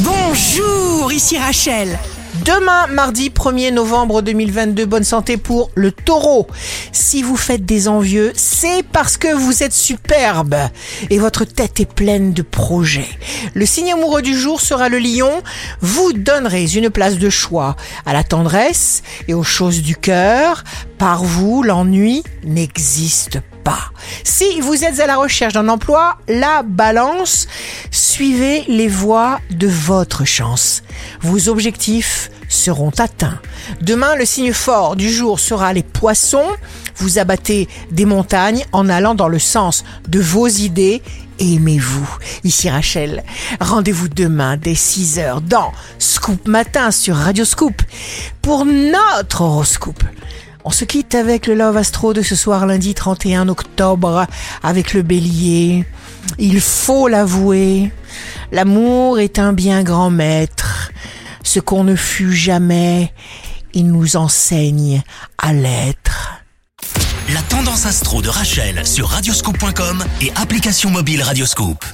Bonjour, ici Rachel. Demain, mardi 1er novembre 2022, bonne santé pour le taureau. Si vous faites des envieux, c'est parce que vous êtes superbe et votre tête est pleine de projets. Le signe amoureux du jour sera le lion. Vous donnerez une place de choix à la tendresse et aux choses du cœur. Par vous, l'ennui n'existe pas. Si vous êtes à la recherche d'un emploi, la balance, suivez les voies de votre chance. Vos objectifs seront atteints. Demain, le signe fort du jour sera les poissons. Vous abattez des montagnes en allant dans le sens de vos idées. Aimez-vous. Ici Rachel. Rendez-vous demain dès 6h dans Scoop Matin sur Radio Scoop pour notre horoscope. On se quitte avec le Love Astro de ce soir lundi 31 octobre avec le bélier. Il faut l'avouer, l'amour est un bien grand maître. Ce qu'on ne fut jamais, il nous enseigne à l'être. La tendance astro de Rachel sur radioscope.com et application mobile Radioscope.